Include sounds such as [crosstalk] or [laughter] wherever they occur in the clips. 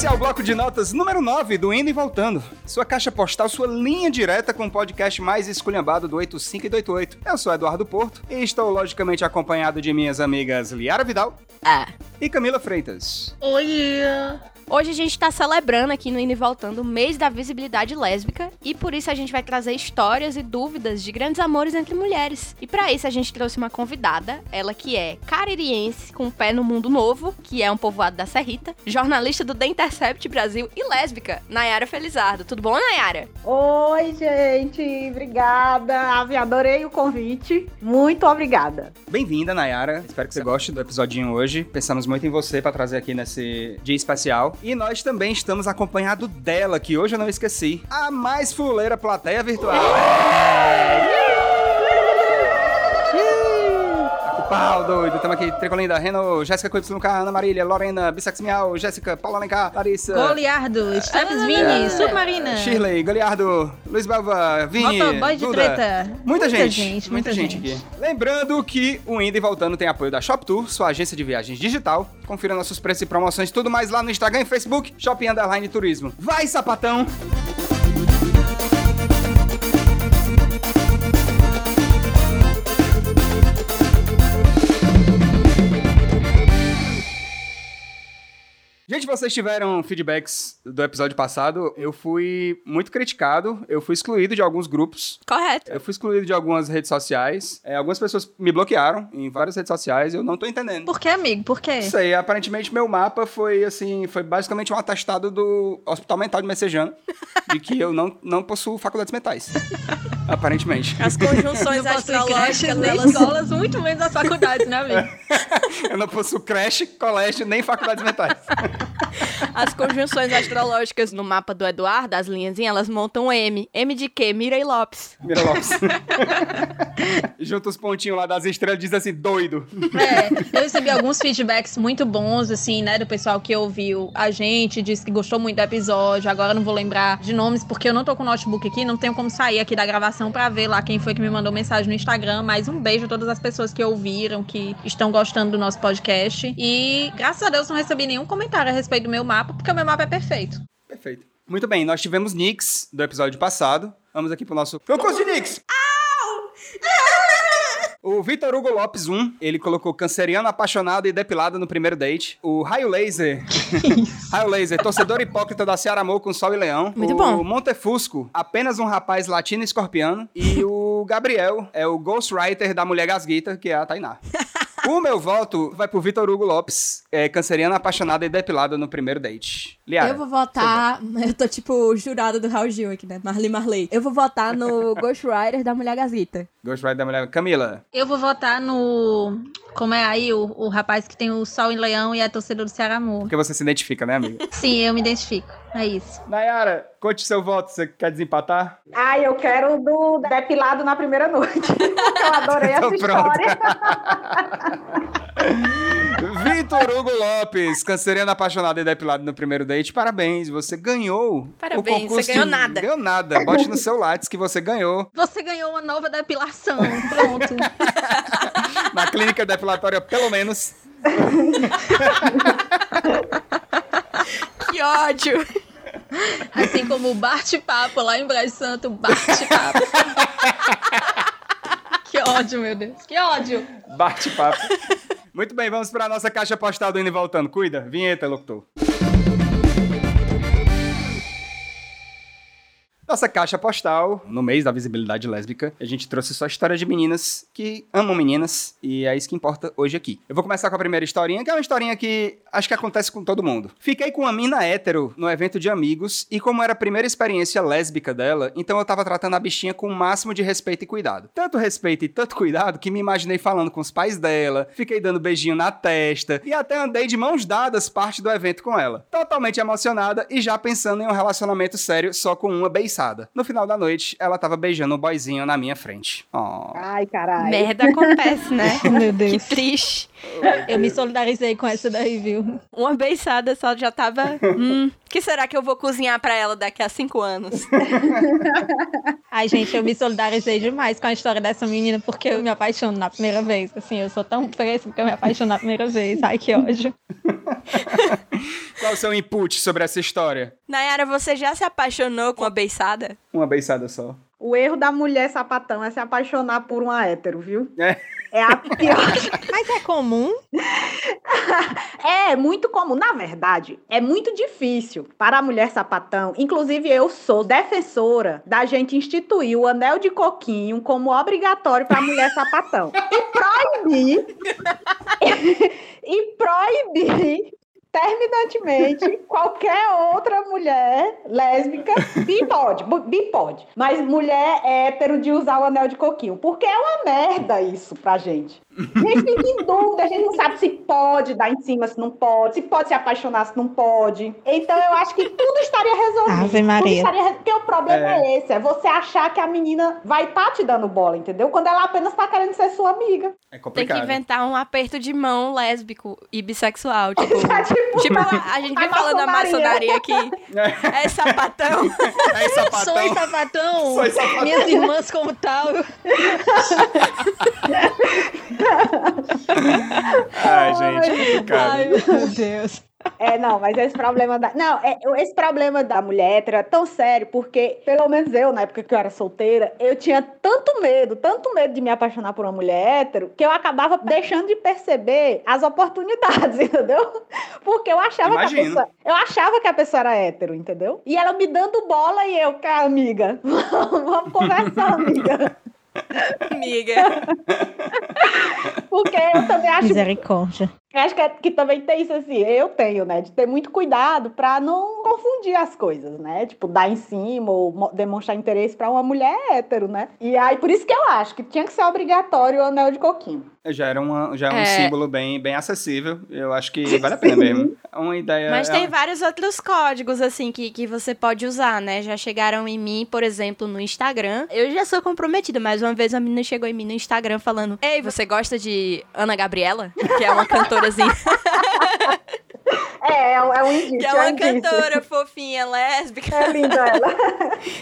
Esse é o bloco de notas número 9 do Indo e Voltando. Sua caixa postal, sua linha direta com o podcast mais esculhambado do 85 e do 88. Eu sou Eduardo Porto e estou logicamente acompanhado de minhas amigas Liara Vidal Ah. e Camila Freitas. Oi! Hoje a gente tá celebrando aqui no Indo e Voltando o mês da visibilidade lésbica e por isso a gente vai trazer histórias e dúvidas de grandes amores entre mulheres. E pra isso a gente trouxe uma convidada, ela que é caririense, com o pé no mundo novo, que é um povoado da Serrita, jornalista do The Intercept Brasil e lésbica, Nayara Felizardo. Tudo bom, Nayara? Oi, gente, obrigada. Ave, Adorei o convite. Muito obrigada. Bem-vinda, Nayara. Espero que você goste do episodinho hoje. Pensamos muito em você para trazer aqui nesse dia especial. E nós também estamos acompanhados dela, que hoje eu não esqueci, a mais fuleira plateia virtual. Pau, doido. Estamos aqui, Tricolinda, Reno, Jéssica Luca, Ana Marília, Lorena, Bissex Miau, Jéssica, Paula Alencar, Larissa. Goliardo, Steps Vini, Submarina. Shirley, Goliardo, Luiz Belva, Vini, Motoboy de Duda. treta. Muita, gente, gente, muita, muita gente, gente. aqui. Lembrando que o Indo e Voltando tem apoio da ShopTour, sua agência de viagens digital. Confira nossos preços e promoções, tudo mais lá no Instagram e Facebook, Shopping Underline Turismo. Vai, sapatão! Gente, vocês tiveram feedbacks do episódio passado. Eu fui muito criticado, eu fui excluído de alguns grupos. Correto. Eu fui excluído de algumas redes sociais. É, algumas pessoas me bloquearam em várias redes sociais. Eu não tô entendendo. Por que, amigo? Por quê? Isso aí, aparentemente meu mapa foi assim, foi basicamente um atestado do Hospital Mental de Messejana, de que eu não, não possuo faculdades mentais. [laughs] aparentemente. As conjunções [laughs] astrológicas delas escolas, muito menos as faculdades, né, amigo? [laughs] Eu não possuo creche, colégio, nem faculdades mentais. As conjunções astrológicas no mapa do Eduardo, as linhazinhas, elas montam M. M de quê? Mirei Lopes. Mira Lopes. [laughs] Junta os pontinhos lá das estrelas e diz assim, doido. É, eu recebi alguns feedbacks muito bons, assim, né, do pessoal que ouviu a gente, disse que gostou muito do episódio. Agora eu não vou lembrar de nomes, porque eu não tô com o notebook aqui, não tenho como sair aqui da gravação pra ver lá quem foi que me mandou mensagem no Instagram. Mas um beijo a todas as pessoas que ouviram, que estão gostando do nosso podcast. E graças a Deus não recebi nenhum comentário a respeito do meu mapa, porque o meu mapa é perfeito. Perfeito. Muito bem, nós tivemos nicks do episódio passado. Vamos aqui pro nosso concurso de nicks. O Vitor Hugo Lopes 1, ele colocou canceriano apaixonado e depilado no primeiro date. O Raio Laser. [laughs] Raio Laser, torcedor hipócrita da Ceará Amor com Sol e Leão. Muito o bom. Montefusco, apenas um rapaz latino e escorpiano. E o Gabriel, é o ghostwriter da Mulher Gasguita, que é a Tainá. [laughs] O meu voto vai pro Vitor Hugo Lopes, é, apaixonado e depilado no primeiro date. Liara. Eu vou votar. [laughs] Eu tô tipo jurada do Raul Gil aqui, né? Marley Marley. Eu vou votar no [laughs] Ghost Rider da Mulher Gazeta. Ghostwriter da Mulher. Camila. Eu vou votar no. Como é aí o, o rapaz que tem o Sol em Leão e é torcedor do Ceará Amor. Porque você se identifica, né, amiga? [laughs] Sim, eu me identifico. É isso. Nayara, conte seu voto. Você quer desempatar? Ai, eu quero do depilado na primeira noite. eu adorei essa Tô pronta. história. Vitor Hugo Lopes, canceriano apaixonado e depilado no primeiro date. Parabéns, você ganhou. Parabéns, o concurso você ganhou de- nada. Ganhou nada. Bote no seu Lattes que você ganhou Você ganhou uma nova depilação. Pronto. [laughs] na clínica depilatória, pelo menos. Que ódio! Assim como o bate-papo lá em Braz Santo, bate-papo. [laughs] que ódio, meu Deus. Que ódio. Bate-papo. Muito bem, vamos para a nossa caixa postal do Indo e Voltando. Cuida. Vinheta, locutor. Nossa caixa postal, no mês da visibilidade lésbica, a gente trouxe só história de meninas que amam meninas, e é isso que importa hoje aqui. Eu vou começar com a primeira historinha, que é uma historinha que acho que acontece com todo mundo. Fiquei com uma mina hétero no evento de amigos, e como era a primeira experiência lésbica dela, então eu tava tratando a bichinha com o máximo de respeito e cuidado. Tanto respeito e tanto cuidado que me imaginei falando com os pais dela, fiquei dando beijinho na testa, e até andei de mãos dadas parte do evento com ela. Totalmente emocionada e já pensando em um relacionamento sério só com uma beiçada. No final da noite, ela tava beijando um boyzinho na minha frente. Oh. Ai, caralho. Merda acontece, né? [laughs] Meu Que triste. Eu me solidarizei com essa daí, viu? Uma beiçada só já tava. Hum, que será que eu vou cozinhar pra ela daqui a cinco anos? [laughs] Ai, gente, eu me solidarizei demais com a história dessa menina, porque eu me apaixono na primeira vez. Assim, eu sou tão fresca que eu me apaixono na primeira vez. Ai, que ódio. [laughs] Qual o seu input sobre essa história? Nayara, você já se apaixonou com a beiçada? Uma beiçada só. O erro da mulher sapatão é se apaixonar por uma hétero, viu? É. É a pior. [laughs] Mas é comum. É muito comum. Na verdade, é muito difícil para a mulher sapatão. Inclusive, eu sou defensora da gente instituir o anel de coquinho como obrigatório para a mulher sapatão. E proibir. [laughs] [laughs] e proibir terminantemente [laughs] qualquer outra mulher lésbica bi pode, bu- bi pode, mas mulher hétero de usar o anel de coquinho, porque é uma merda isso pra gente. A gente fica em dúvida, a gente não sabe se pode dar em cima, se não pode, se pode se apaixonar, se não pode. Então eu acho que tudo estaria resolvido. Ave Maria. Tudo estaria Porque o problema é. esse, é você achar que a menina vai estar te dando bola, entendeu? Quando ela apenas tá querendo ser sua amiga. É Tem que complicado. inventar um aperto de mão lésbico e bissexual. Tipo, [laughs] Tá, tipo, tipo a, a gente a vem falando da maçonaria. maçonaria aqui. [laughs] É sapatão. [laughs] É sapatão. Sou sapatão. Sou sapatão. Minhas irmãs como tal. [laughs] Ai, gente, complicado. Ai, meu Deus. É, não, mas esse problema da. Não, é, esse problema da mulher hétero é tão sério, porque, pelo menos eu, na época que eu era solteira, eu tinha tanto medo, tanto medo de me apaixonar por uma mulher hétero, que eu acabava deixando de perceber as oportunidades, [laughs] entendeu? Porque eu achava que a Imagino. pessoa. Eu achava que a pessoa era hétero, entendeu? E ela me dando bola e eu, cara, amiga, [laughs] vamos conversar, amiga. Amiga. Porque eu também acho Misericórdia. Eu acho que, é- que também tem isso assim, eu tenho, né? De ter muito cuidado pra não confundir as coisas, né? Tipo, dar em cima ou mo- demonstrar interesse pra uma mulher hétero, né? E aí, por isso que eu acho que tinha que ser obrigatório o anel de coquinho. Já era uma, já é um É. símbolo bem, bem acessível. Eu acho que vale a [laughs] pena mesmo. É uma ideia. Mas é tem uma- vários outros códigos, assim, que, que você pode usar, né? Já chegaram em mim, por exemplo, no Instagram. Eu já sou comprometida, mas uma vez a menina chegou em mim no Instagram falando: Ei, você gosta de Ana Gabriela? [laughs] Que é uma cantorazinha. É, é, um- é um indício. que é é uma um indício. cantora fofinha, lésbica. É linda ela.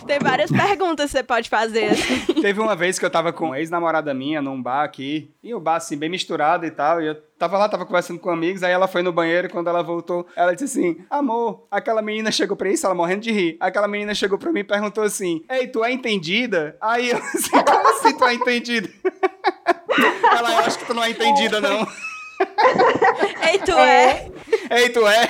Tem várias perguntas que você pode fazer, assim. Teve uma vez que eu tava com uma ex-namorada minha num bar aqui, e o bar assim, bem misturado e tal, e eu tava lá, tava conversando com amigos, aí ela foi no banheiro e quando ela voltou, ela disse assim, amor, aquela menina chegou pra isso, ela morrendo de rir, aquela menina chegou pra mim e perguntou assim, ei, tu é entendida? Aí eu [laughs] assim, como assim tu é entendida? [laughs] ela, eu acho que tu não é entendida não. [laughs] Ei, tu é? Ei, tu é?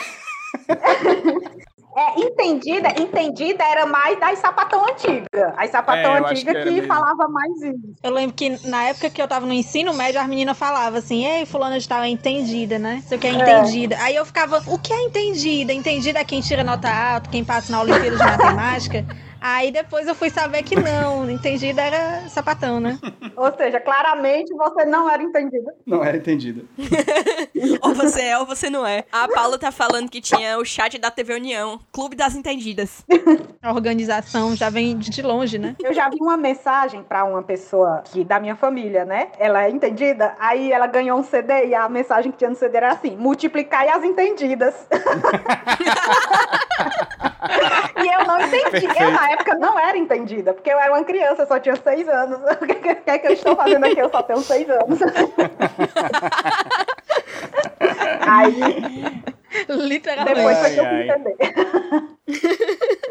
É, entendida, entendida era mais das sapatão antiga. As sapatão É, antiga que que, falava mais isso. Eu lembro que na época que eu tava no ensino médio, as meninas falavam assim, ei, fulana de tal é entendida, né? Sei o que é entendida. Aí eu ficava, o que é entendida? Entendida é quem tira nota alta, quem passa na Olimpíada de Matemática. Aí depois eu fui saber que não, entendida era sapatão, né? [laughs] Ou seja, claramente você não era entendida. Não era entendida. [laughs] Ou você é ou você não é. A Paula tá falando que tinha o chat da TV União, Clube das Entendidas. A organização já vem de longe, né? Eu já vi uma mensagem pra uma pessoa que da minha família, né? Ela é entendida. Aí ela ganhou um CD e a mensagem que tinha no CD era assim: multiplicai as entendidas. [laughs] e eu não entendi. Eu, na época, não era entendida, porque eu era uma criança, eu só tinha seis anos. [laughs] O que é que eu estou fazendo aqui? Eu só tenho seis anos. [laughs] Aí, Literalmente. depois foi que eu fui entender. [laughs]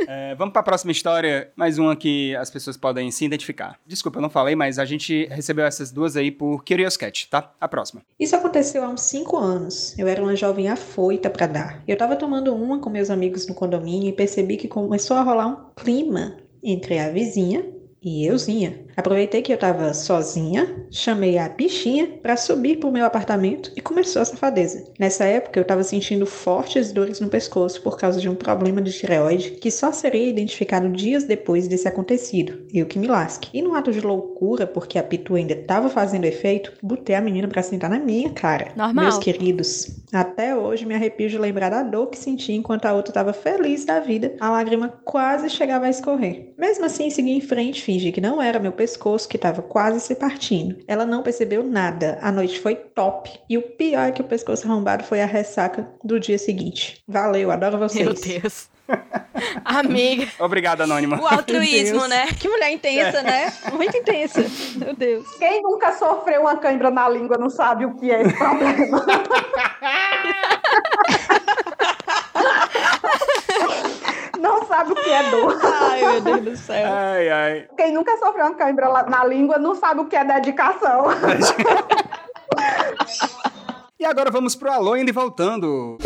É, vamos para a próxima história, mais uma que as pessoas podem se identificar. Desculpa, eu não falei, mas a gente recebeu essas duas aí por Curious Cat, tá? A próxima. Isso aconteceu há uns 5 anos. Eu era uma jovem afoita pra dar. Eu tava tomando uma com meus amigos no condomínio e percebi que começou a rolar um clima entre a vizinha e euzinha. Aproveitei que eu tava sozinha, chamei a bichinha pra subir pro meu apartamento e começou a safadeza. Nessa época eu tava sentindo fortes dores no pescoço por causa de um problema de tireoide que só seria identificado dias depois desse acontecido. Eu que me lasque. E num ato de loucura, porque a pitu ainda tava fazendo efeito, botei a menina pra sentar na minha cara. Normal. Meus queridos, até hoje me arrepio de lembrar da dor que senti enquanto a outra tava feliz da vida. A lágrima quase chegava a escorrer. Mesmo assim, segui em frente, fingi que não era meu pescoço que tava quase se partindo. Ela não percebeu nada. A noite foi top. E o pior é que o pescoço arrombado foi a ressaca do dia seguinte. Valeu, adoro vocês. Meu Deus. [laughs] Amiga. Obrigado, Anônima. O altruísmo, né? Que mulher intensa, né? Muito intensa. Meu Deus. Quem nunca sofreu uma cãibra na língua não sabe o que é esse problema. [laughs] que é dor. Ai, meu Deus do céu. Ai, ai. Quem nunca sofreu uma cãibra na língua não sabe o que é dedicação. [laughs] E agora vamos pro alô indo e voltando.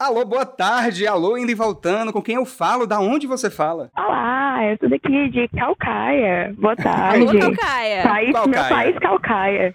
Alô, boa tarde. Alô, indo e voltando. Com quem eu falo? Da onde você fala? Olá, eu sou daqui de Calcaia. Boa [laughs] tarde. Alô, Calcaia. País, Calcaia. Meu país, Calcaia.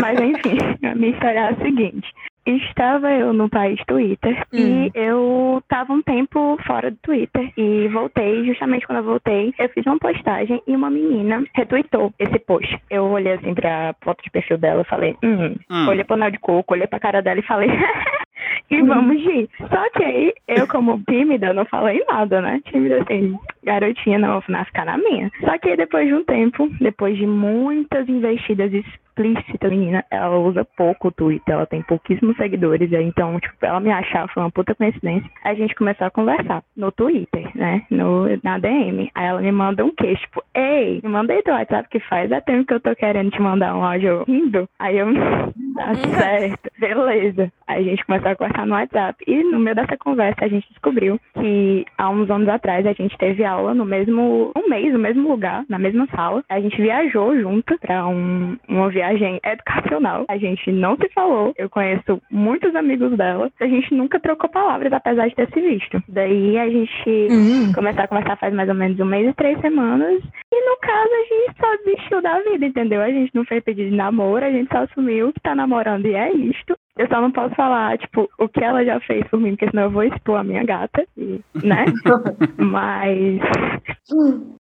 Mas enfim, a minha história é a seguinte. Estava eu no país Twitter e eu tava um tempo fora do Twitter e voltei, justamente quando eu voltei, eu fiz uma postagem e uma menina retweetou esse post. Eu olhei assim pra foto de perfil dela e falei, hum, Hum. olhei pro anel de coco, olhei pra cara dela e falei, [laughs] e vamos ir. Só que aí, eu como tímida, não falei nada, né? Tímida assim, garotinha, não, vou ficar na minha. Só que depois de um tempo, depois de muitas investidas explícitas, menina, ela usa pouco o Twitter, ela tem pouquíssimos seguidores, então, tipo, ela me achar foi uma puta coincidência. A gente começou a conversar no Twitter, né? No, na DM. Aí ela me manda um queixo, tipo, ei, me manda aí teu WhatsApp que faz é tempo que eu tô querendo te mandar um áudio rindo. Aí eu, [laughs] tá certo, beleza. Aí a gente começou a conversar no WhatsApp. E no meio dessa conversa a gente descobriu que há uns anos atrás a gente teve aula no mesmo, um mês, no mesmo lugar, na mesma sala. A gente viajou junto pra um, uma viagem educacional. A gente não se falou. Eu conheço muitos amigos dela. A gente nunca trocou palavras, apesar de ter se visto. Daí a gente começou a conversar faz mais ou menos um mês e três semanas. E no caso a gente só desistiu da vida, entendeu? A gente não fez pedido de namoro, a gente só assumiu que tá namorando e é isto. Eu só não posso falar, tipo, o que ela já fez por mim, porque senão eu vou expor a minha gata, e, né? [laughs] Mas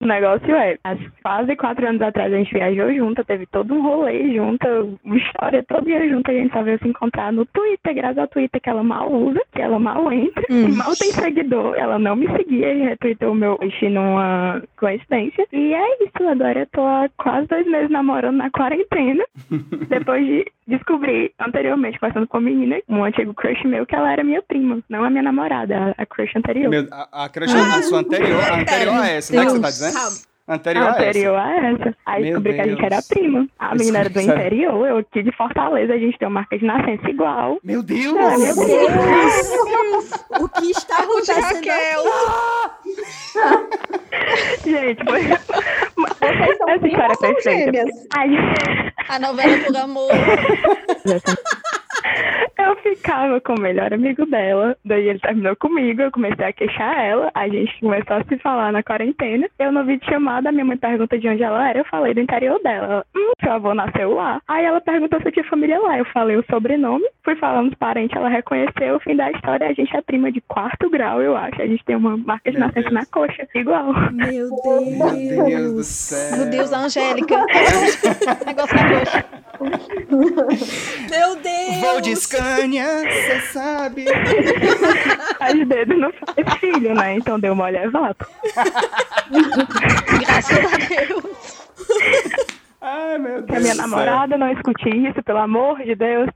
o negócio é, há quase quatro anos atrás a gente viajou junto, teve todo um rolê junto, uma história todo dia junto, a gente só veio se encontrar no Twitter, graças ao Twitter que ela mal usa, que ela mal entra, e mal tem seguidor, ela não me seguia e retweetou o meu post numa coincidência. E é isso, agora eu tô há quase dois meses namorando na quarentena, [laughs] depois de descobrir anteriormente, com a menina, um antigo crush meu, que ela era minha prima, não a minha namorada, a, a crush anterior. Meu, a, a crush, a sua anterior, a anterior a essa, né? Que você tá dizendo? Calma. Anterior A a essa. anterior a essa. Aí Meu descobri que a gente Deus. era prima. A menina era do Sério? interior, eu aqui de Fortaleza, a gente tem uma marca de nascença igual. Meu Deus! Ah, meu Deus. O que está [laughs] acontecendo Raquel. [laughs] Gente, foi... Vocês são essa história é perfeita. gêmeas? Ai, A novela por amor. [laughs] Eu ficava com o melhor amigo dela, daí ele terminou comigo, eu comecei a queixar ela, a gente começou a se falar na quarentena. Eu no vídeo chamada, minha mãe pergunta de onde ela era, eu falei do interior dela. Ela, hum, seu avô nasceu lá. Aí ela perguntou se eu tinha família lá, eu falei o sobrenome, fui falando os parentes, ela reconheceu, o fim da história, a gente é prima de quarto grau, eu acho. A gente tem uma marca de nascença Deus. na coxa, igual. Meu [laughs] Meu Deus do Deus. céu. Meu Deus, a Angélica. [laughs] Negócio na coxa. Meu Deus. Vou de Scania, você sabe. [laughs] As dedos não faz filho, né? Então deu mole é vapo. Graças a Deus. Ai, meu Deus Que a minha namorada não escute isso, pelo amor de Deus.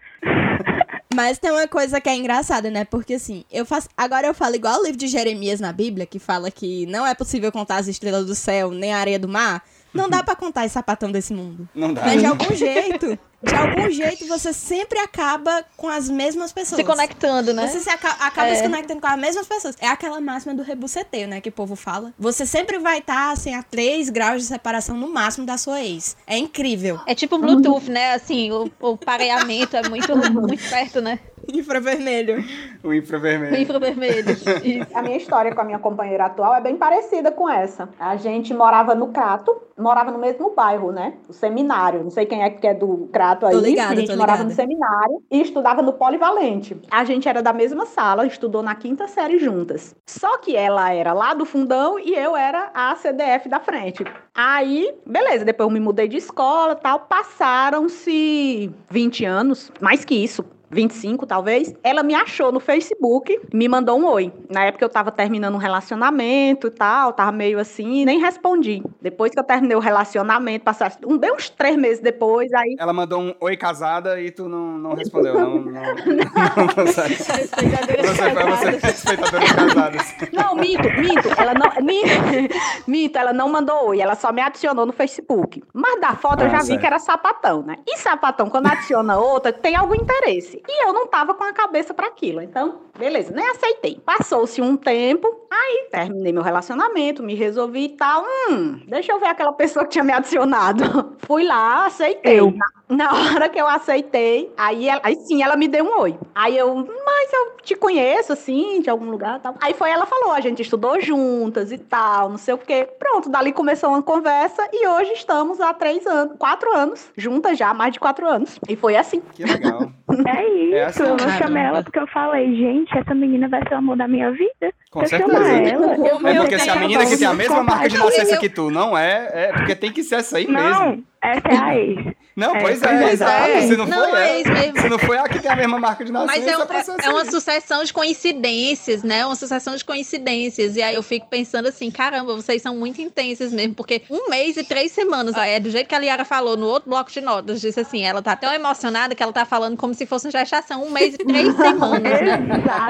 Mas tem uma coisa que é engraçada, né? Porque assim, eu faço. Agora eu falo igual o livro de Jeremias na Bíblia, que fala que não é possível contar as estrelas do céu, nem a areia do mar. Não dá pra contar esse sapatão desse mundo. Não dá. Mas de algum jeito, de algum jeito, você sempre acaba com as mesmas pessoas. Se conectando, né? Você se aca- acaba É. se conectando com as mesmas pessoas. É aquela máxima do rebuceteio, né? Que o povo fala. Você sempre vai estar, assim, a 3 graus de separação no máximo da sua ex. É incrível. É tipo Bluetooth, né? Assim, o, o pareamento é muito, [laughs] muito perto, né? Infravermelho. O infravermelho. Infravermelho. Isso. A minha história com a minha companheira atual é bem parecida com essa. A gente morava no Crato, morava no mesmo bairro, né? O seminário. Não sei quem é que é do Crato aí. Ligada, a gente morava no seminário e estudava no Polivalente. A gente era da mesma sala, estudou na quinta série juntas. Só que ela era lá do fundão e eu era a CDF da frente. Aí, beleza, depois eu me mudei de escola tal. Passaram-se 20 anos, mais que isso. 25 talvez, ela me achou no Facebook, me mandou um oi. Na época eu tava terminando um relacionamento e tal, tava meio assim, nem respondi. Depois que eu terminei o relacionamento, passasse um, bem uns três meses depois, aí Ela mandou um oi casada e tu não, não respondeu. Não, não, não [laughs] consegue. Você foi você é respeitadora de casadas. Não, minto, minto. Ela não. Minto, [laughs] minto, ela não mandou oi, ela só me adicionou no Facebook. Mas da foto eu Ah, já vi certo. que era sapatão, né? E sapatão, quando adiciona outra, tem algum interesse. E eu não tava com a cabeça pra aquilo. Então, beleza, nem aceitei. Passou-se um tempo, aí terminei meu relacionamento, me resolvi e tal. Hum, deixa eu ver aquela pessoa que tinha me adicionado. [laughs] Fui lá, aceitei. Eu. Na, na hora que eu aceitei, aí, ela- aí sim ela me deu um oi. Aí eu, mas eu te conheço, assim, de algum lugar tal. Aí foi ela falou, a gente estudou juntas e tal, não sei o quê. Pronto, dali começou uma conversa e hoje estamos há três anos, quatro anos, juntas já, mais de quatro anos. E foi assim. Que legal. [laughs] É isso, É assim, eu caramba. chamei ela porque eu falei, gente, essa menina vai ser o amor da minha vida. Com eu certeza. ela. É porque se a menina que tem a mesma marca de nascença que tu não é, é porque tem que ser essa aí mesmo. Não, essa é a ex. Não, É, pois é, pois é. exato. Se não, Não, foi é ela. isso mesmo. Se não foi a que tem a mesma marca de nascença, Mas é, um- é uma sucessão de coincidências, né? Uma sucessão de coincidências. E aí eu fico pensando assim, caramba, vocês são muito intensas mesmo, porque um mês e três semanas, é do jeito que a Liara falou no outro bloco de notas, disse assim, ela tá tão emocionada que ela tá falando como se fosse uma gestação, um mês e três [laughs] semanas, né?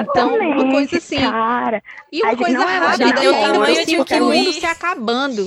Então, uma coisa assim. Cara, E uma coisa não é rápida, eu tenho tipo, que o mundo se acabando.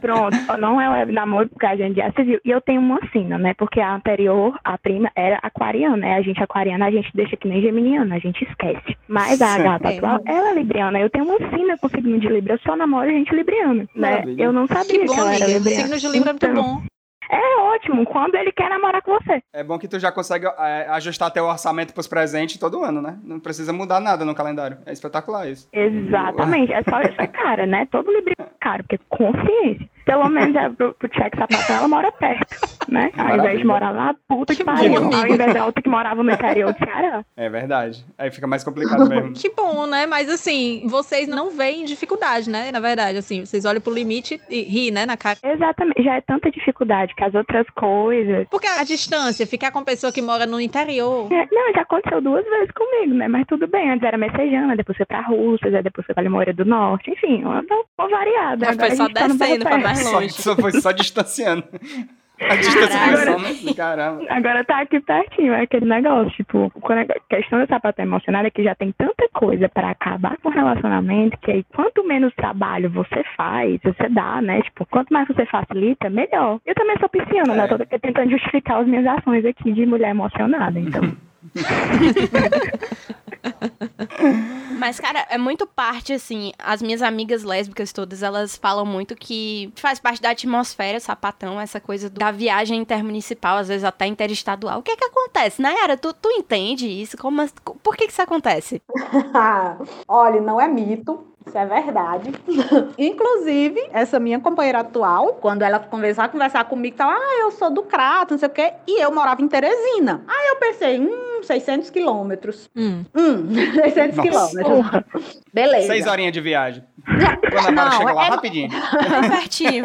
pronto, não é web namoro, porque a gente já se viu. E eu tenho uma sina, né? Porque a anterior, a prima, era aquariana, né? A gente aquariana, a gente deixa que nem geminiana, a gente esquece. Mas a gata É. atual, ela é libriana. Eu tenho uma sina com signo de Libra, eu só namoro gente libriana, né? Maravilha. Eu não sabia Que que, bom, ela era libriana. signo de Libra é muito Então, bom. É ótimo, quando ele quer namorar com você. É bom que tu já consegue é, ajustar teu orçamento pros presentes todo ano, né? Não precisa mudar nada no calendário. É espetacular isso. Exatamente, é só isso é cara, né? Todo libriano é caro, porque consciência. Pelo menos é pro, pro check sapatão, ela mora perto, né? Ao invés de morar lá, puta que, Que pariu. bom, Ao invés da outra que morava no interior do Ceará. É verdade. Aí fica mais complicado mesmo. Que bom, né? Mas assim, vocês não veem dificuldade, né? Na verdade, assim, vocês olham pro limite e ri, né, na cara. Exatamente, já é tanta dificuldade que as outras coisas. Porque a distância, ficar com pessoa que mora no interior. É, Não, já aconteceu duas vezes comigo, né? Mas tudo bem, antes era messejana, depois foi pra Rússia, depois foi pra Limoeira do Norte, enfim, uma, uma variada. Mas Agora foi a só gente tá no descendo pra. Mais Só, longe. só foi só distanciando. [laughs] A distância foi só, né? Caramba. Agora tá aqui pertinho, é aquele negócio, tipo, quando a questão da sapatão emocionada é que já tem tanta coisa pra acabar com o relacionamento, que aí quanto menos trabalho você faz, você dá, né? Tipo, quanto mais você facilita, melhor. Eu também sou pisciana, né? É. Tô aqui tentando justificar as minhas ações aqui de mulher emocionada, então. [laughs] [laughs] Mas, cara, é muito parte, assim, as minhas amigas lésbicas todas, elas falam muito que faz parte da atmosfera, sapatão, essa coisa do- da viagem intermunicipal, às vezes até interestadual. O que é que acontece? Nayara, tu, tu entende isso? Como, por que que isso acontece? [laughs] Olha, não é mito. Isso é verdade. [laughs] Inclusive, essa minha companheira atual, quando ela conversar, conversar comigo, tava, ah, eu sou do Crato, não sei o quê, e eu morava em Teresina. Aí eu pensei, hum, 600 quilômetros. Hum. Hum, [laughs] 600 Nossa. quilômetros. Beleza. Seis horinhas de viagem. [laughs] Guanabara Não, chega lá é- rapidinho. Bem pertinho.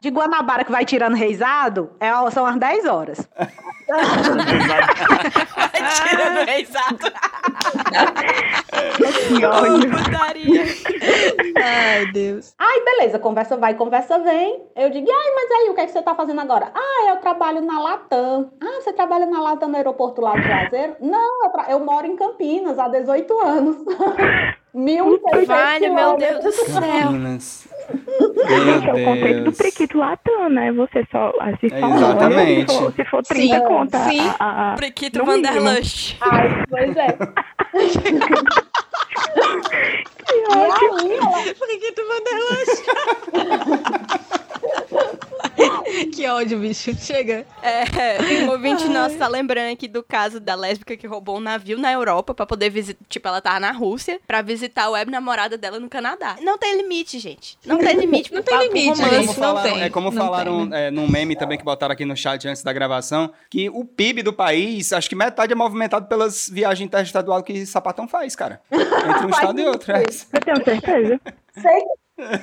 De Guanabara que vai tirando reisado, é, são as 10 horas. Tirando exato. Que ódio. Putaria. Ai, Deus. Aí, beleza, conversa vai, conversa vem. Eu digo, ai, mas aí, o que, é que você tá fazendo agora? Ah, eu trabalho na Latam. Ah, você trabalha na Latam no aeroporto lá de Juazeiro? Não, eu, tra- eu moro em Campinas há 18 anos. [laughs] Mil Vale, meu Deus do céu. Meninas. Gente, é o conceito do prequito latão, né? Você só assiste É, só uma hora, exatamente. Se for, se for 30 Sim, conta. sim. a- a- mínimo. Vanderlust. Ai, pois é. [laughs] Que ela, Priquito Vanderlust. [laughs] [laughs] que ódio, bicho. Chega. É, o ouvinte nosso tá lembrando aqui do caso da lésbica que roubou um navio na Europa pra poder visitar. Tipo, ela tava na Rússia pra visitar a web namorada dela no Canadá. Não tem limite, gente. Não tem limite. Não tem limite, romântico. É gente. como não falaram, tem, é como não falaram tem, né? é, num meme também que botaram aqui no chat antes da gravação, que o PIB do país, acho que metade é movimentado pelas viagens interestaduais que Sapatão faz, cara. Entre um [laughs] Faz estado e outro. É. Eu tenho certeza. sei,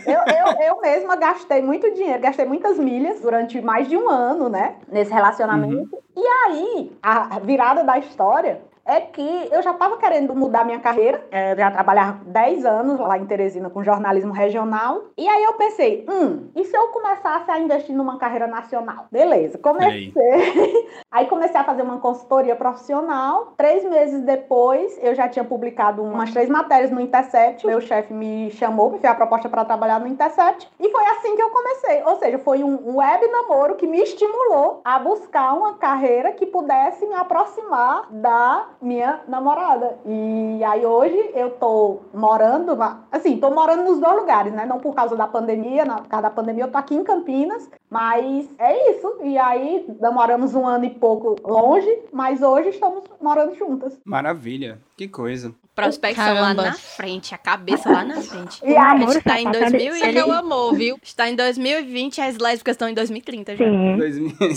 Eu, eu, eu mesma gastei muito dinheiro, gastei muitas milhas durante mais de um ano, né? Nesse relacionamento. E aí, a virada da história é que eu já estava querendo mudar minha carreira, é, já trabalhar 10 anos lá em Teresina com jornalismo regional. E aí eu pensei, hum, e se eu começasse a investir numa carreira nacional? Beleza, comecei. [laughs] aí comecei a fazer uma consultoria profissional. Três meses depois, eu já tinha publicado umas três matérias no Intercept. Meu chefe me chamou, me fez a proposta para trabalhar no Intercept. E foi assim que eu comecei. Ou seja, foi um web namoro que me estimulou a buscar uma carreira que pudesse me aproximar da minha namorada. E aí hoje eu tô morando, assim, tô morando nos dois lugares, né? Não por causa da pandemia, na, por causa da pandemia eu tô aqui em Campinas, mas é isso. E aí namoramos um ano e pouco longe, mas hoje estamos morando juntas. Maravilha, que coisa. Prospecção Caramba. lá na frente, a cabeça lá na frente. E a amor, está em 2000 e ele... amor, viu? Está em 2020 as lésbicas estão em 2030 já. Sim.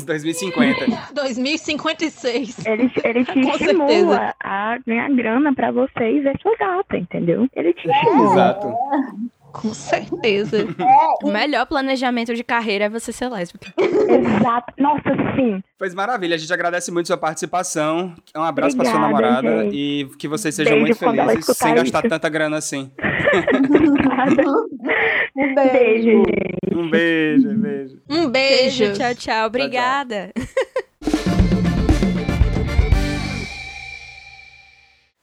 2050. 2056. [laughs] [laughs] Ele, ele te [laughs] Com estimula certeza. a ganhar grana pra você e ver sua gata, entendeu? Ele te estimula. Exato. Com certeza. É, [laughs] o melhor planejamento de carreira é você ser lésbica. Exato. Nossa, sim. Pois maravilha, a gente agradece muito sua participação. Um abraço para sua namorada gente. e que vocês sejam Beijo muito felizes sem isso. gastar tanta grana assim. [laughs] um beijo. Um beijo, beijo. Um beijo. beijo tchau, tchau. Obrigada. Tchau, tchau. [laughs]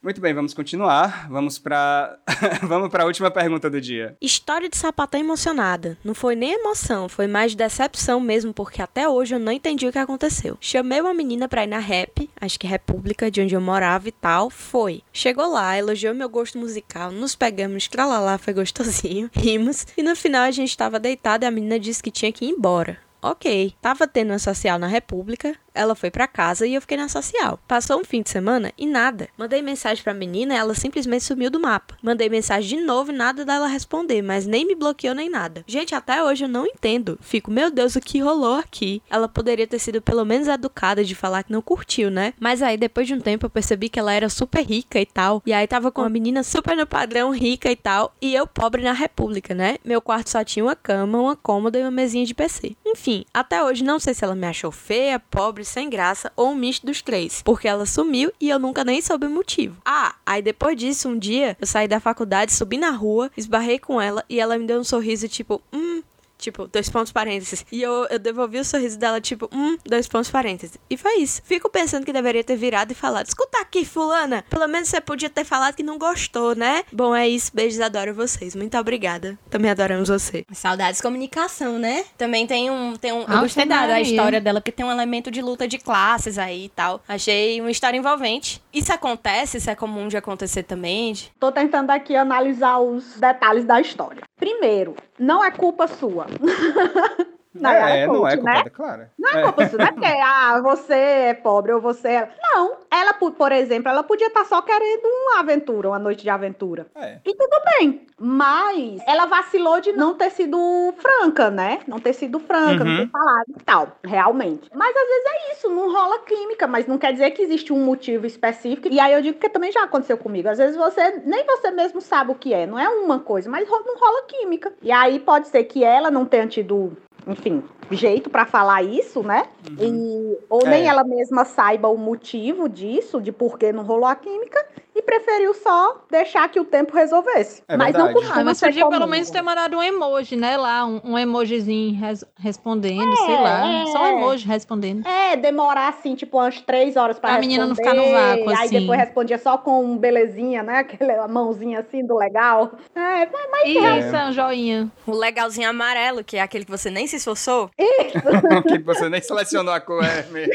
Muito bem, vamos continuar. Vamos para [laughs] vamos para a última pergunta do dia. História de sapatão emocionada. Não foi nem emoção, foi mais decepção mesmo, porque até hoje eu não entendi o que aconteceu. Chamei uma menina pra ir na rap, acho que República, de onde eu morava e tal. Foi. Chegou lá, elogiou meu gosto musical, nos pegamos, tralalá, foi gostosinho, [laughs] rimos. E no final a gente tava deitado e a menina disse que tinha que ir embora. Ok, tava tendo uma social na República, ela foi para casa e eu fiquei na social. Passou um fim de semana e nada. Mandei mensagem pra menina ela simplesmente sumiu do mapa. Mandei mensagem de novo e nada dela responder, mas nem me bloqueou nem nada. Gente, até hoje eu não entendo. Fico, meu Deus, o que rolou aqui? Ela poderia ter sido pelo menos educada de falar que não curtiu, né? Mas aí depois de um tempo eu percebi que ela era super rica e tal. E aí tava com uma menina super no padrão, rica e tal. E eu pobre na república, né? Meu quarto só tinha uma cama, uma cômoda e uma mesinha de PC. Enfim, até hoje não sei se ela me achou feia, pobre pobre, sem graça ou um misto dos três, porque ela sumiu e eu nunca nem soube o motivo. Ah, aí depois disso, um dia eu saí da faculdade, subi na rua, esbarrei com ela e ela me deu um sorriso tipo, hum, Tipo, dois pontos parênteses. E eu, eu devolvi o sorriso dela, tipo, hum, dois pontos parênteses. E foi isso. Fico pensando que deveria ter virado e falado: escuta aqui, fulana. Pelo menos você podia ter falado que não gostou, né? Bom, é isso. Beijos, adoro vocês. Muito obrigada. Também adoramos você. Saudades comunicação, né? Também tem um. Tem um eu gostei da, da história dela, porque tem um elemento de luta de classes aí e tal. Achei uma história envolvente. Isso acontece? Isso é comum de acontecer também? Tô tentando aqui analisar os detalhes da história. Primeiro, não é culpa sua. [laughs] Na é, não é culpa, né? claro. Não é, é. culpa sua, não é porque, ah, você é pobre ou você é... Não, ela, por exemplo, ela podia estar tá só querendo uma aventura, uma noite de aventura. É. E tudo bem, mas ela vacilou de não ter sido franca, né? Não ter sido franca, uhum. não ter falado e tal, realmente. Mas às vezes é isso, não rola química, mas não quer dizer que existe um motivo específico. E aí eu digo que também já aconteceu comigo. Às vezes você, nem você mesmo sabe o que é, não é uma coisa, mas não rola química. E aí pode ser que ela não tenha tido enfim, jeito para falar isso, né? Uhum. E, ou é. nem ela mesma saiba o motivo disso, de por que não rolou a química, e preferiu só deixar que o tempo resolvesse. É mas verdade. não costuma ah, Mas podia pelo menos ter mandado um emoji, né? Lá, um, um emojizinho res respondendo, é, sei lá. É. Só um emoji respondendo. É, demorar assim, tipo, umas três horas pra, pra responder. menina não ficar no vácuo, assim. Aí depois respondia só com um belezinha, né? [laughs] Aquela mãozinha assim do legal. É, mas Isso, é um joinha. O legalzinho amarelo, que é aquele que você nem se esforçou. Isso. [laughs] que você nem selecionou a cor, é mesmo.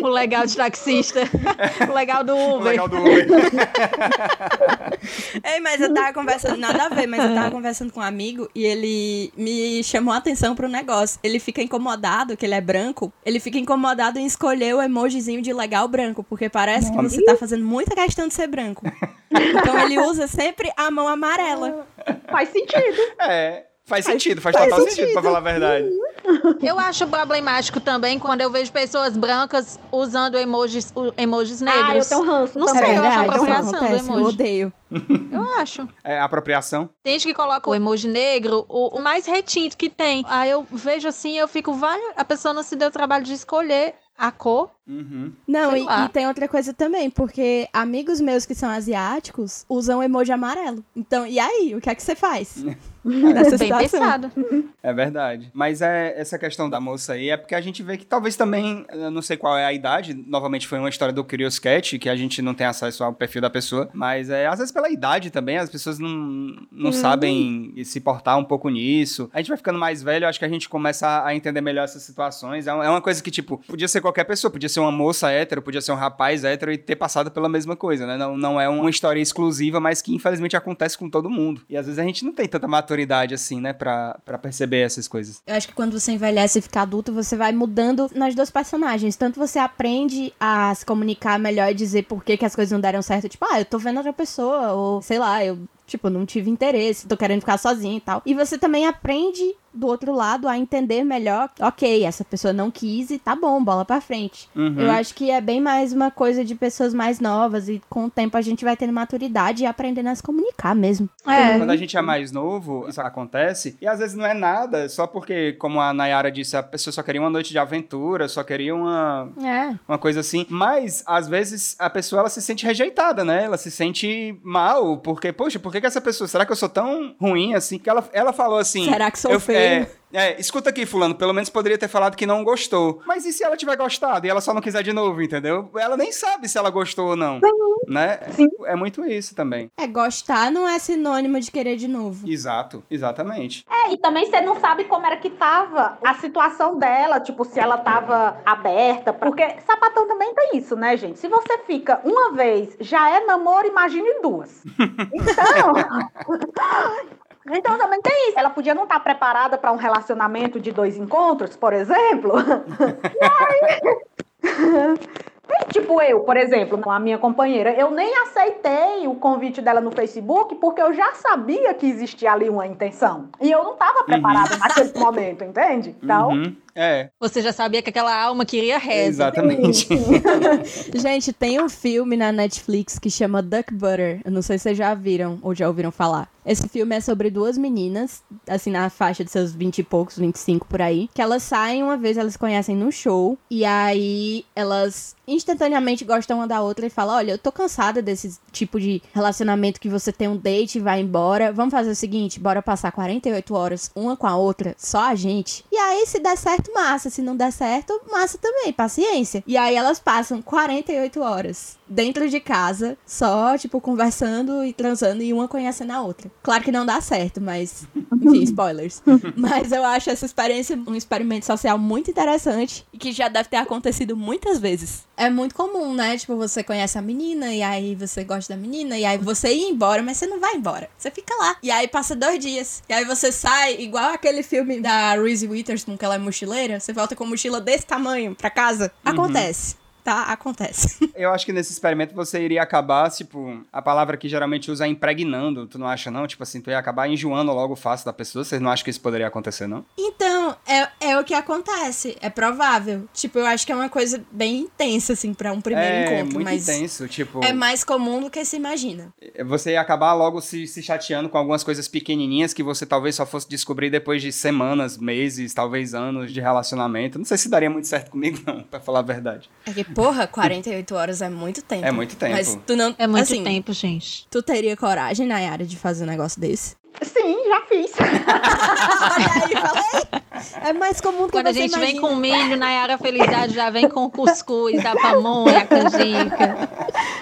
[laughs] o legal de taxista. o legal do Uber. O legal do Uber. [laughs] Ei, mas eu tava conversando, nada a ver, mas eu tava conversando com um amigo e ele me chamou a atenção pro negócio. Ele fica incomodado, que ele é branco, ele fica incomodado em escolher o emojizinho de legal branco, porque parece que você tá fazendo muita questão de ser branco. Então ele usa sempre a mão amarela. Faz sentido. É. Faz sentido, faz, faz total sentido. sentido, pra falar a verdade. Eu acho problemático também quando eu vejo pessoas brancas usando emojis, emojis negros. Ah, eu tenho ranço Não também. sei, é eu acho isso apropriação do acontece, eu emoji. odeio. Eu acho. É apropriação. Tem gente que coloca o emoji negro, o, o mais retinto que tem. Aí eu vejo assim, eu fico, vai, a pessoa não se deu o trabalho de escolher a cor. Uhum. Não, e, e tem outra coisa também, porque amigos meus que são asiáticos usam emoji amarelo. Então, e aí? O que é que você faz? [laughs] Nessa Bem situação? pensado. É verdade. Mas é essa questão da moça aí é porque a gente vê que talvez também, eu não sei qual é a idade, novamente foi uma história do Curious Cat, que a gente não tem acesso ao perfil da pessoa, mas é às vezes pela idade também, as pessoas não, não sabem se portar um pouco nisso. A gente vai ficando mais velho, eu acho que a gente começa a entender melhor essas situações. É é uma coisa que, tipo, podia ser qualquer pessoa, podia ser uma moça hétero, podia ser um rapaz hétero e ter passado pela mesma coisa, né? Não, não é uma história exclusiva, mas que infelizmente acontece com todo mundo. E às vezes a gente não tem tanta maturidade assim, né, pra, pra perceber essas coisas. Eu acho que quando você envelhece e fica adulto, você vai mudando nas duas personagens. Tanto você aprende a se comunicar melhor e dizer por que, que as coisas não deram certo. Tipo, ah, eu tô vendo outra pessoa. Ou, sei lá, eu, tipo, não tive interesse, tô querendo ficar sozinha e tal. E você também aprende do outro lado a entender melhor. Ok, essa pessoa não quis e tá bom, bola pra frente. Uhum. Eu acho que é bem mais uma coisa de pessoas mais novas. E com o tempo a gente vai tendo maturidade e aprendendo a se comunicar mesmo. É. Quando a gente é mais novo, isso acontece. E às vezes não é nada, só porque, como a Nayara disse, a pessoa só queria uma noite de aventura, só queria uma, É. uma coisa assim. Mas, às vezes, a pessoa ela se sente rejeitada, né? Ela se sente mal, porque, poxa, por que, que essa pessoa, será que eu sou tão ruim assim? Que ela, ela falou assim. Será que sou eu- feio? É, é, escuta aqui, fulano, pelo menos poderia ter falado que não gostou. Mas e se ela tiver gostado e ela só não quiser de novo, entendeu? Ela nem sabe se ela gostou ou não. Né? Sim. É muito isso também. É, gostar não é sinônimo de querer de novo. Exato, exatamente. É, e também você não sabe como era que tava a situação dela, tipo, se ela tava aberta. Porque sapatão também tem isso, né, gente? Se você fica uma vez, já é namoro, imagine duas. [laughs] Então. [laughs] Então também tem isso. Ela podia não estar preparada para um relacionamento de dois encontros, por exemplo. [laughs] E aí. Tipo eu, por exemplo, com a minha companheira, eu nem aceitei o convite dela no Facebook porque eu já sabia que existia ali uma intenção. E eu não estava preparada naquele momento, entende? Então, Uhum. É, Você já sabia que aquela alma queria reza. exatamente. [laughs] Gente, tem um filme na Netflix que chama Duck Butter. Eu não sei se vocês já viram ou já ouviram falar. Esse filme é sobre duas meninas, assim, na faixa de seus 20 e poucos, 25 por aí, que elas saem uma vez, elas conhecem num show, e aí elas instantaneamente gostam uma da outra e falam: Olha, eu tô cansada desse tipo de relacionamento que você tem um date e vai embora. Vamos fazer o seguinte: bora passar 48 horas uma com a outra, só a gente. E aí, se der certo, massa. Se não der certo, massa também, paciência. E aí elas passam 48 horas dentro de casa, só, tipo, conversando e transando e uma conhecendo a outra. Claro que não dá certo, mas. Enfim, [laughs] spoilers. mas eu acho essa experiência um experimento social muito interessante e que já deve ter acontecido muitas vezes. É muito comum, né? Tipo, você conhece a menina e aí você gosta da menina e aí você ia embora, mas você não vai embora. Você fica lá. E aí passa dois dias. E aí você sai, igual aquele filme da Reese Witherspoon, que ela é mochileira. Você volta com mochila desse tamanho pra casa. Acontece. Tá? Acontece. [laughs] Eu acho que nesse experimento você iria acabar, tipo, a palavra que geralmente usa é impregnando, tu não acha não? Tipo assim, tu ia acabar enjoando logo o face da pessoa, vocês não acham que isso poderia acontecer, não? Então, é, é o que acontece. É provável. Tipo, eu acho que é uma coisa bem intensa, assim, pra um primeiro é encontro. muito mas intenso, tipo, é mais comum do que se imagina. você ia acabar logo se, se chateando com algumas coisas pequenininhas que você talvez só fosse descobrir depois de semanas, meses, talvez anos de relacionamento. Não sei se daria muito certo comigo [laughs] não, pra falar a verdade. É que, porra, 48 horas é muito tempo. É muito tempo. Mas tu não. É muito assim, tempo, gente. Tu teria coragem, Nayara, de fazer um negócio desse? Sim, já fiz. [laughs] Aí, falei. É mais comum que Quando a gente vem imagina. com milho, Nayara Felicidade já vem com cuscuz, a pamonha, a canjica.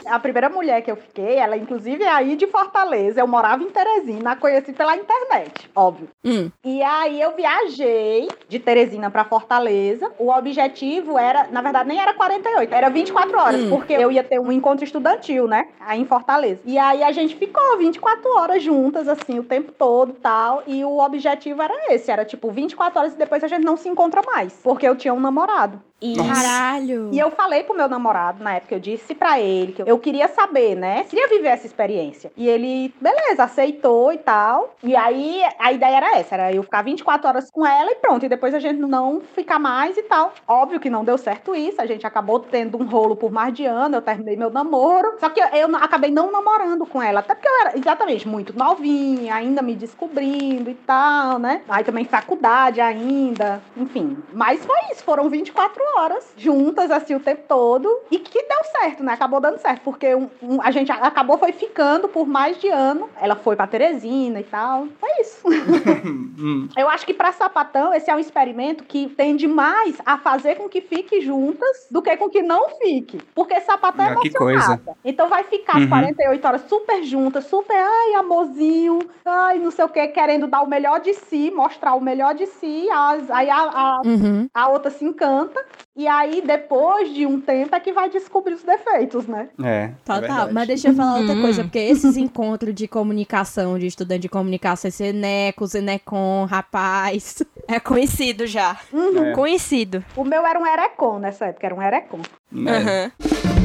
A primeira mulher que eu fiquei, ela inclusive é aí de Fortaleza. Eu morava em Teresina, a conheci pela internet, óbvio. Hum. E aí eu viajei de Teresina pra Fortaleza. O objetivo era, na verdade, nem era 48, era 24 horas, Hum. porque eu ia ter um encontro estudantil, né? Aí em Fortaleza. E aí a gente ficou 24 horas juntas, assim, o tempo todo tal. E o objetivo era esse: era tipo 24 horas e depois a gente não se encontra mais. Porque eu tinha um namorado. E, Caralho. e eu falei pro meu namorado, na época, eu disse pra ele que eu queria saber, né? Queria viver essa experiência. E ele, beleza, aceitou e tal. E aí, a ideia era essa, era eu ficar 24 horas com ela e pronto. E depois a gente não ficar mais e tal. Óbvio que não deu certo isso, a gente acabou tendo um rolo por mais de ano, eu terminei meu namoro. Só que eu, eu não- acabei não namorando com ela, até porque eu era exatamente muito novinha, ainda me descobrindo e tal, né? Aí também faculdade ainda, enfim. Mas foi isso, foram 24 horas juntas assim o tempo todo e que deu certo, né? Acabou dando certo, porque um- um- a gente acabou foi ficando por mais de ano. Ela foi pra Teresina e tal. Foi isso. [laughs] Hum, Eu acho que pra sapatão esse é um experimento que tende mais a fazer com que fique juntas do que com que não fique. Porque sapatão é Ah, emocionada. Então vai ficar Uhum. 48 horas super juntas, super, ai, amorzinho, ai, não sei o que, querendo dar o melhor de si, mostrar o melhor de si. as- aí a, a, Uhum. a outra se encanta. E aí, depois de um tempo, é que vai descobrir os defeitos, né? é. é Total, verdade. mas deixa eu falar outra coisa, porque esses encontros de comunicação, de estudante de comunicação, esse Eneco, Zenecom, rapaz, é conhecido já. É. Conhecido. O meu era um erecon nessa época, era um erecon. É.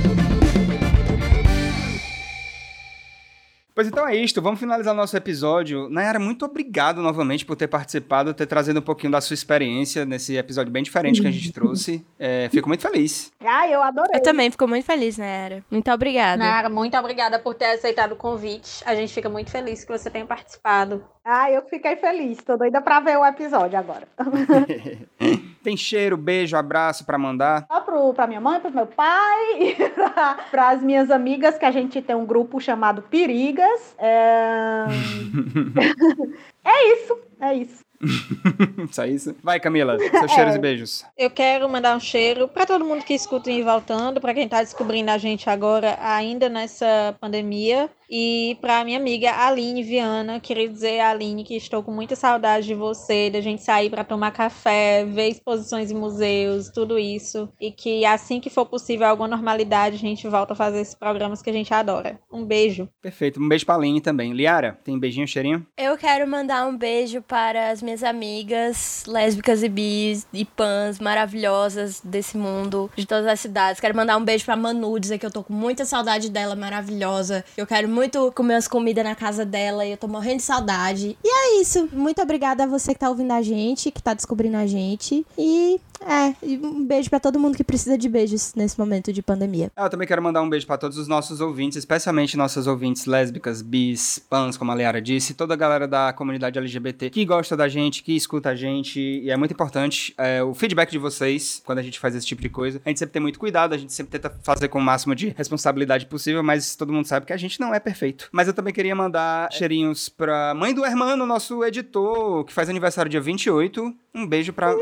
Pois então é isto, vamos finalizar nosso episódio. Nayara, muito obrigado novamente por ter participado, ter trazido um pouquinho da sua experiência nesse episódio bem diferente que a gente [laughs] trouxe. É, fico muito feliz. Ai, eu adorei. Eu também fico muito feliz, Era? Muito obrigada. Nara, muito obrigada por ter aceitado o convite. A gente fica muito feliz que você tenha participado. Ai, eu fiquei feliz. Tô doida pra ver o episódio agora. [laughs] Tem cheiro, beijo, abraço pra mandar. Só pro, pra minha mãe, pro meu pai, [laughs] para as minhas amigas, que a gente tem um grupo chamado Perigas. É, [laughs] é isso, é isso. [laughs] Só isso? Vai, Camila, seus cheiros e beijos. Eu quero mandar um cheiro para todo mundo que escuta e voltando, para quem tá descobrindo a gente agora, ainda nessa pandemia, e para minha amiga Aline Viana, queria dizer Aline que estou com muita saudade de você, da gente sair para tomar café, ver exposições em museus, tudo isso, e que assim que for possível alguma normalidade, a gente volta a fazer esses programas que a gente adora. Um beijo. Perfeito, um beijo pra Aline também. Liara, tem beijinho, cheirinho? Eu quero mandar um beijo para as minhas amigas lésbicas e bis e pans maravilhosas desse mundo, de todas as cidades. Quero mandar um beijo pra Manu, dizer que eu tô com muita saudade dela, maravilhosa. Eu quero muito comer as comidas na casa dela e eu tô morrendo de saudade. E É isso. Muito obrigada a você que tá ouvindo a gente, que tá descobrindo a gente. E é, um beijo pra todo mundo que precisa de beijos nesse momento de pandemia. Ah, eu também quero mandar um beijo pra todos os nossos ouvintes, especialmente nossas ouvintes lésbicas, bis, pans, como a Liara disse, toda a galera da comunidade LGBT que gosta da gente, que escuta a gente, e é muito importante é, o feedback de vocês quando a gente faz esse tipo de coisa. A gente sempre tem muito cuidado, a gente sempre tenta fazer com o máximo de responsabilidade possível, mas todo mundo sabe que a gente não é perfeito. Mas eu também queria mandar cheirinhos pra mãe do Hermano, nosso editor, que faz aniversário dia 28. Um beijo pra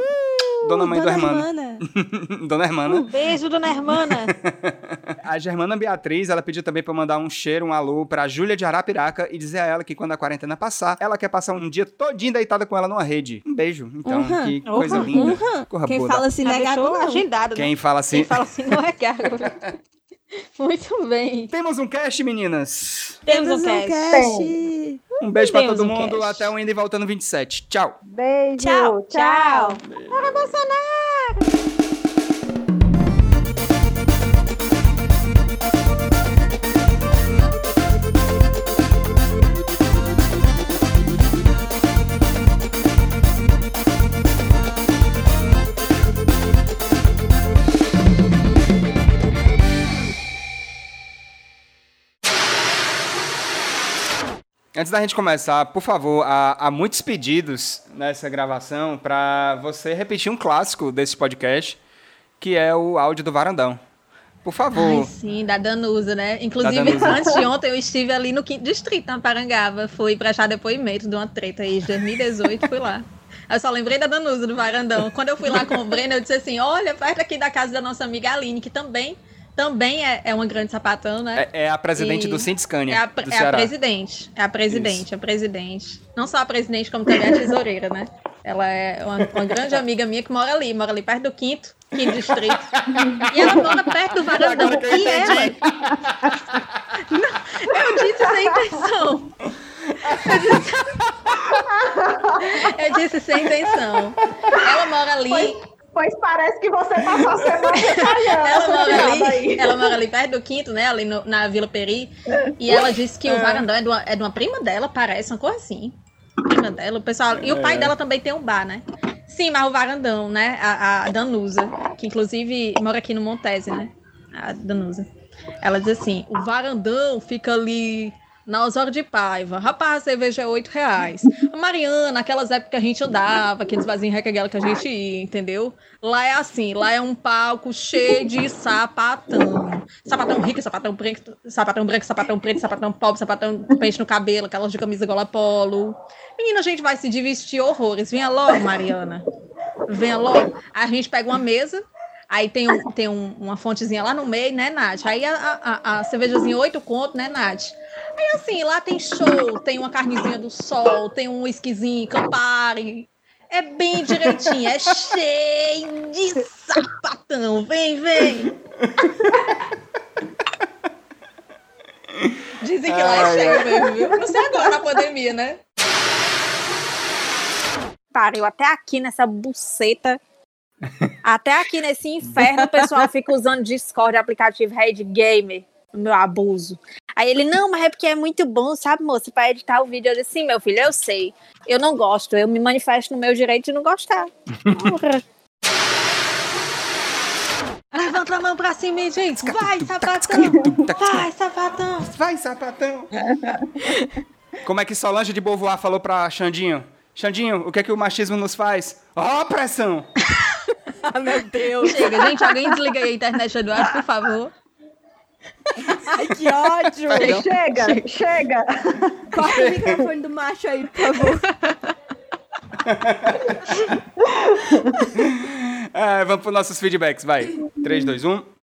dona mãe do Dona Hermano. Hermana. [laughs] dona Hermana. Um beijo, dona Hermana. [laughs] A Germana Beatriz, ela pediu também pra eu mandar um cheiro, um alô pra Júlia de Arapiraca e dizer a ela que quando a quarentena passar, ela quer passar um dia todinho deitada com ela numa rede. Um beijo. Então, Uhum. que coisa Uhum. linda. Uhum. Corra Quem fala assim não é gago, não. agendado, né? Quem fala assim... Quem fala assim não é gago. [laughs] [laughs] Muito bem. Temos um cast, meninas. Temos um cast. cast. Um beijo pra Temos todo um mundo. cast. Até o Indo e Voltando 27. Tchau. Beijo, Tchau, tchau. Antes da gente começar, por favor, há, há muitos pedidos nessa gravação pra você repetir um clássico desse podcast, que é o áudio do Varandão. Por favor. Ai, sim, da Danusa, né? Inclusive, Danusa. antes de ontem, eu estive ali no quinto distrito, na Parangaba. Fui prestar depoimento de uma treta aí de 2018, fui lá. Eu só lembrei da Danusa, do Varandão. Quando eu fui lá com o Breno, eu disse assim, olha, perto aqui da casa da nossa amiga Aline, que também, também é, é uma grande sapatão, né? É, é a presidente E- do Sintiscânia, É a, do é a presidente. É a presidente, a presidente. Não só a presidente, como também a tesoureira, né? Ela é uma, uma grande amiga minha que mora ali, mora ali perto do quinto, quinto distrito. E ela mora perto do varandão. Eu E ela. Não, eu disse sem intenção. Eu disse... eu disse sem intenção. Ela mora ali. Pois parece que você passou a semana ensaiando Ela mora, ali, aí. ela mora ali perto do quinto, né? Ali no- na Vila Peri. E ela disse que o varandão é de, uma, é de uma prima dela, parece, uma coisa assim. Prima dela, o pessoal. E o pai dela também tem um bar, né? Sim, mas o varandão, né? A, a Danusa, que inclusive mora aqui no Montese, né? A Danusa. Ela diz assim: o varandão fica ali na Osório de Paiva. Rapaz, a cerveja é 8 reais. A Mariana, aquelas épocas que a gente andava, aqueles vasinhos recaguela que a gente ia, entendeu? Lá é assim, lá é um palco cheio de sapatão. Sapatão rico, sapatão preto, sapatão branco, sapatão preto, sapatão pobre, sapatão pente no cabelo, aquelas de camisa gola polo. Menina, a gente vai se divertir horrores. Venha logo, Mariana. Venha logo. Aí a gente pega uma mesa, aí tem, um- tem um- uma fontezinha lá no meio, né, Nath? Aí a, a- a cervejazinha oito conto, né, Nath? Aí assim, lá tem show, tem uma carnezinha do sol, tem um esquisinho, Campari. É bem direitinho, é cheio de sapatão. Vem, vem. Dizem que lá é cheio mesmo, viu? Não sei agora na pandemia, né? Pariu, até aqui nessa buceta. Até aqui nesse inferno, o pessoal fica usando Discord, aplicativo Red Gamer, o meu abuso. Aí ele, não, mas é porque é muito bom, sabe, moça, pra editar o vídeo. Eu disse, sim, meu filho, eu sei. Eu não gosto, eu me manifesto no meu direito de não gostar. [laughs] Porra. Levanta a mão pra cima, hein, gente. Vai, sapatão. Vai, sapatão. Vai, [laughs] sapatão! Como é que Solange de Beauvoir falou pra Xandinho? Xandinho, o que é que o machismo nos faz? Ó, pressão! [laughs] Ah, meu Deus. Chega, gente, alguém desliga aí a internet do Eduardo, por favor. [laughs] Ai, que ódio. Chega, chega. [laughs] Corta o microfone do macho aí, por favor. [laughs] É, vamos pros nossos feedbacks, vai. 3, 2, 1.